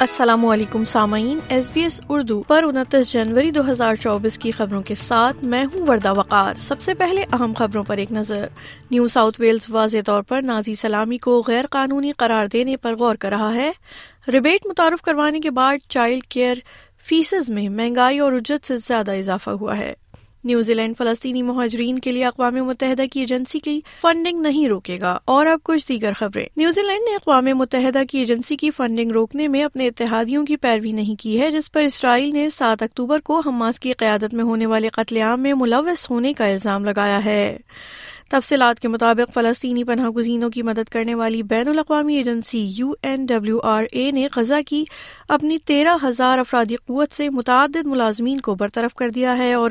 السلام علیکم سامعین، ایس بی ایس اردو پر انتیس جنوری دو ہزار چوبیس کی خبروں کے ساتھ میں ہوں وردہ وقار۔ سب سے پہلے اہم خبروں پر ایک نظر۔ نیو ساؤتھ ویلز واضح طور پر نازی سلامی کو غیر قانونی قرار دینے پر غور کر رہا ہے۔ ریبیٹ متعارف کروانے کے بعد چائلڈ کیئر فیسز میں مہنگائی اور اجرت سے زیادہ اضافہ ہوا ہے۔ نیوزی لینڈ فلسطینی مہاجرین کے لیے اقوام متحدہ کی ایجنسی کی فنڈنگ نہیں روکے گا۔ اور اب کچھ دیگر خبریں۔ نیوزی لینڈ نے اقوام متحدہ کی ایجنسی کی فنڈنگ روکنے میں اپنے اتحادیوں کی پیروی نہیں کی ہے، جس پر اسرائیل نے سات اکتوبر کو حماس کی قیادت میں ہونے والے قتل عام میں ملوث ہونے کا الزام لگایا ہے۔ تفصیلات کے مطابق، فلسطینی پناہ گزینوں کی مدد کرنے والی بین الاقوامی agency U N W R A نے غزہ کی اپنی تیرہ ہزار افرادی قوت سے متعدد ملازمین کو برطرف کر دیا ہے اور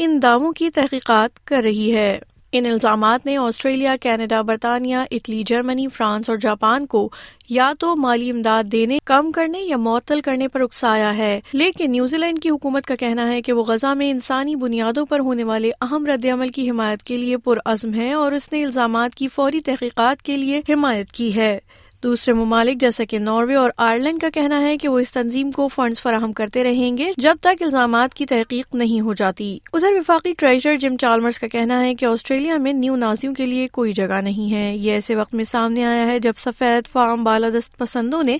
ان دعووں کی تحقیقات کر رہی ہے۔ ان الزامات نے آسٹریلیا، کینیڈا، برطانیہ، اٹلی، جرمنی، فرانس اور جاپان کو یا تو مالی امداد دینے، کم کرنے یا معطل کرنے پر اکسایا ہے۔ لیکن نیوزی لینڈ کی حکومت کا کہنا ہے کہ وہ غزہ میں انسانی بنیادوں پر ہونے والے اہم رد عمل کی حمایت کے لیے پرعزم ہے اور اس نے الزامات کی فوری تحقیقات کے لیے حمایت کی ہے۔ دوسرے ممالک جیسے کہ ناروے اور آئرلینڈ کا کہنا ہے کہ وہ اس تنظیم کو فنڈز فراہم کرتے رہیں گے جب تک الزامات کی تحقیق نہیں ہو جاتی۔ ادھر وفاقی ٹریجر جم چالمرز کا کہنا ہے کہ آسٹریلیا میں نیو نازیوں کے لیے کوئی جگہ نہیں ہے۔ یہ ایسے وقت میں سامنے آیا ہے جب سفید فارم بالادست پسندوں نے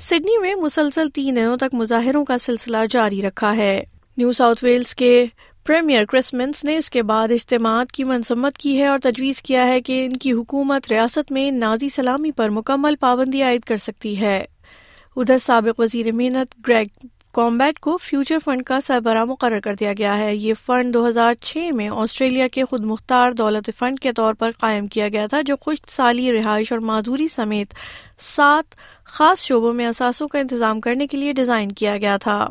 سڈنی میں مسلسل تین دنوں تک مظاہروں کا سلسلہ جاری رکھا ہے۔ نیو ساؤتھ ویلز کے پریمیئر کرسمنس نے اس کے بعد اجتماعات کی منسمت کی ہے اور تجویز کیا ہے کہ ان کی حکومت ریاست میں نازی سلامی پر مکمل پابندی عائد کر سکتی ہے۔ ادھر سابق وزیر محنت گریگ کامبیٹ کو فیوچر فنڈ کا سربراہ مقرر کر دیا گیا ہے۔ یہ فنڈ دو ہزار چھ میں آسٹریلیا کے خود مختار دولت فنڈ کے طور پر قائم کیا گیا تھا، جو خوش سالی رہائش اور معذوری سمیت سات خاص شعبوں میں اثاثوں کا انتظام کرنے کے لیے ڈیزائن کیا گیا تھا۔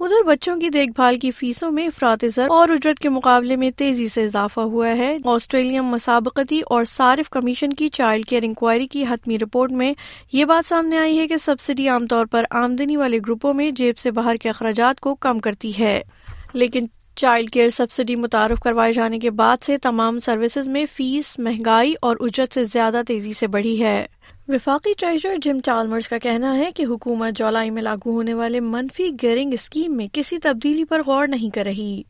ادھر بچوں کی دیکھ بھال کی فیسوں میں افراد زر اور اجرت کے مقابلے میں تیزی سے اضافہ ہوا ہے۔ آسٹریلین مسابقتی اور صارف کمیشن کی چائلڈ کیئر انکوائری کی حتمی رپورٹ میں یہ بات سامنے آئی ہے کہ سبسڈی عام طور پر آمدنی والے گروپوں میں جیب سے باہر کے اخراجات کو کم کرتی ہے۔ لیکن چائلڈ کیئر سبسڈی متعارف کروائے جانے کے بعد سے تمام سروسز میں فیس مہنگائی اور اجرت سے زیادہ تیزی سے بڑھی ہے۔ وفاقی ٹریجر جم چالمرز کا کہنا ہے کہ حکومت جولائی میں لاگو ہونے والے منفی گیئرنگ اسکیم میں کسی تبدیلی پر غور نہیں کر رہی۔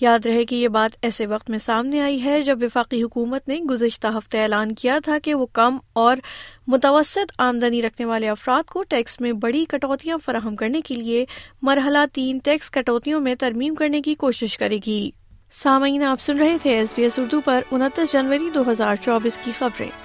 یاد رہے کہ یہ بات ایسے وقت میں سامنے آئی ہے جب وفاقی حکومت نے گزشتہ ہفتے اعلان کیا تھا کہ وہ کم اور متوسط آمدنی رکھنے والے افراد کو ٹیکس میں بڑی کٹوتیاں فراہم کرنے کے لیے مرحلہ تین ٹیکس کٹوتیوں میں ترمیم کرنے کی کوشش کرے گی۔ سامعین، آپ سن رہے تھے ایس بی ایس اردو پر انتیس جنوری دو ہزار چوبیس کی خبریں۔